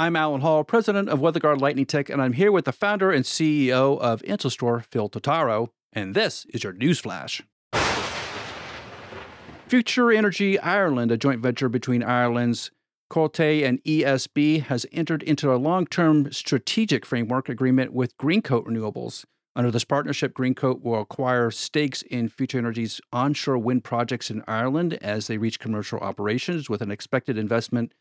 I'm Allen Hall, president of WeatherGuard Lightning Tech, and I'm here with the founder and CEO of Intelstor, Phil Totaro, and this is your newsflash. FuturEnergy Ireland, a joint venture between Ireland's Coillte and ESB, has entered into a long term strategic framework agreement with Greencoat Renewables. Under this partnership, Greencoat will acquire stakes in FuturEnergy's onshore wind projects in Ireland as they reach commercial operations with an expected investment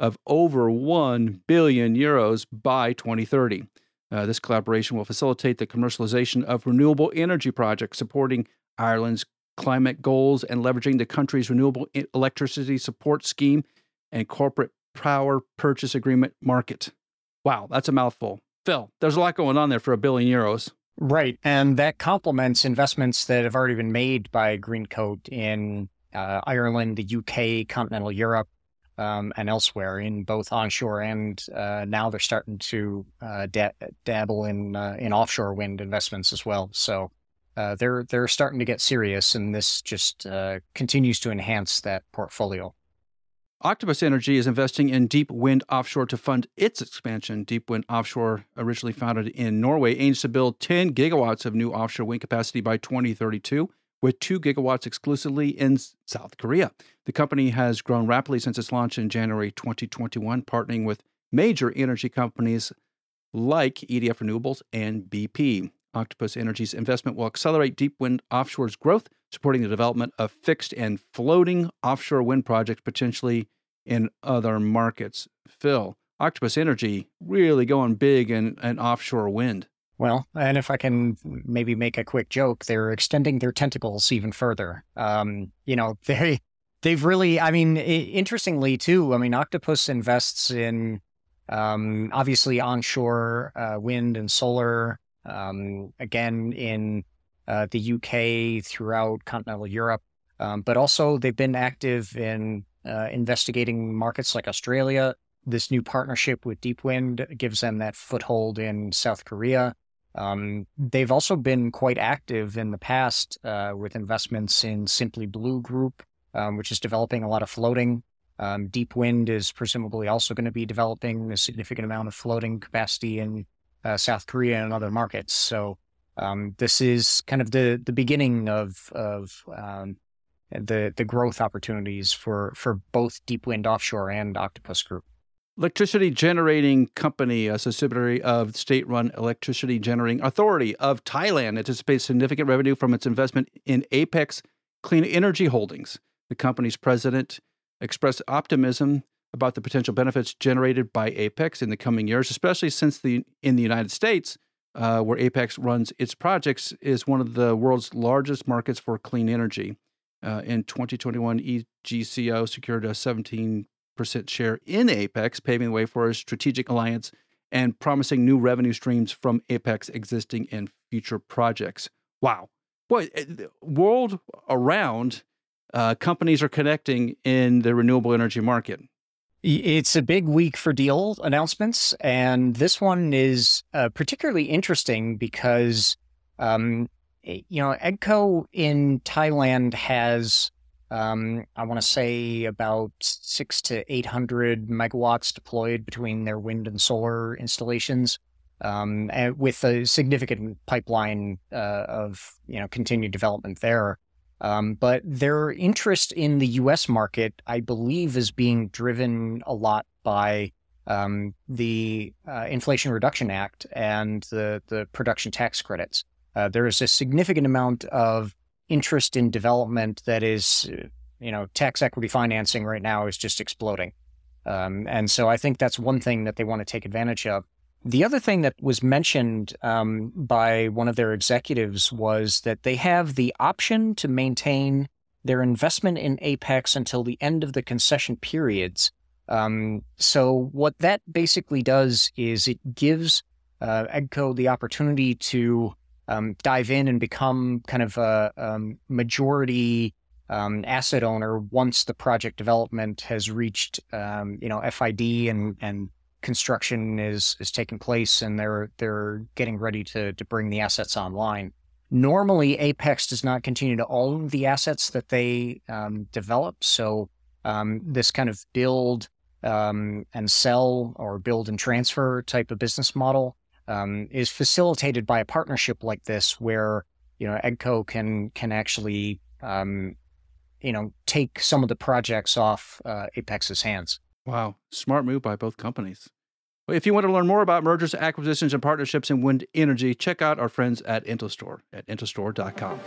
of over 1 billion euros by 2030. Uh, this collaboration will facilitate the commercialization of renewable energy projects supporting Ireland's climate goals and leveraging the country's renewable electricity support scheme and corporate power purchase agreement market. Wow, that's a mouthful. Phil, there's a lot going on there for a billion euros. Right. And that complements investments that have already been made by Greencoat in uh, Ireland, the UK, continental Europe, um, and elsewhere in both onshore and uh, now they're starting to uh, da- dabble in uh, in offshore wind investments as well. So uh, they're they're starting to get serious, and this just uh, continues to enhance that portfolio. Octopus Energy is investing in Deep Wind Offshore to fund its expansion. Deep Wind Offshore, originally founded in Norway, aims to build 10 gigawatts of new offshore wind capacity by 2032, with 2 gigawatts exclusively in South Korea. The company has grown rapidly since its launch in January 2021, partnering with major energy companies like EDF Renewables and BP. Octopus Energy's investment will accelerate Deep Wind Offshore's growth, supporting the development of fixed and floating offshore wind projects potentially in other markets. Phil, Octopus Energy really going big in, in offshore wind. Well, and if I can maybe make a quick joke, they're extending their tentacles even further. Um, you know, they they've really, I mean, interestingly too. I mean, Octopus invests in um, obviously onshore uh, wind and solar um, again in uh, the UK, throughout continental Europe, um, but also they've been active in uh, investigating markets like Australia. This new partnership with Deepwind gives them that foothold in South Korea. Um, they've also been quite active in the past uh, with investments in Simply Blue Group, um, which is developing a lot of floating. Um, Deepwind is presumably also going to be developing a significant amount of floating capacity in uh, South Korea and other markets. So um, this is kind of the the beginning of of um, the the growth opportunities for for both Deep Wind Offshore and Octopus Group. Electricity Generating Company, a subsidiary of state-run Electricity Generating Authority of Thailand, anticipates significant revenue from its investment in Apex Clean Energy Holdings. The company's president expressed optimism about the potential benefits generated by Apex in the coming years, especially since the in the United States, uh, where Apex runs its projects, is one of the world's largest markets for clean energy. Uh, in 2021, EGCO secured a 17% share in Apex, paving the way for a strategic alliance and promising new revenue streams from Apex existing and future projects. Wow. Boy, eh, world around, uh, companies are connecting in the renewable energy market. It's a big week for deal announcements, and this one is uh, particularly interesting because, um, you know, EGCO in Thailand has, um, I want to say, about six to eight hundred megawatts deployed between their wind and solar installations, um, with a significant pipeline uh, of you know continued development there. Um, but their interest in the U.S. market, I believe, is being driven a lot by um, the uh, Inflation Reduction Act and the the production tax credits. Uh, there is a significant amount of interest in development that is, uh, you know, tax equity financing right now is just exploding, um, and so I think that's one thing that they want to take advantage of. The other thing that was mentioned um, by one of their executives was that they have the option to maintain their investment in Apex until the end of the concession periods. Um, so, what that basically does is it gives uh, EGCO the opportunity to um, dive in and become kind of a, um, majority um, asset owner once the project development has reached, um, you know, FID and and construction is is taking place and they're they're getting ready to to bring the assets online. Normally, Apex does not continue to own the assets that they um, develop, so this kind of build and sell or build and transfer type of business model um, is facilitated by a partnership like this, where you know EGCO can can actually um, you know take some of the projects off uh, Apex's hands. Wow, smart move by both companies. If you want to learn more about mergers, acquisitions, and partnerships in wind energy, check out our friends at Intelstor at intelstor.com.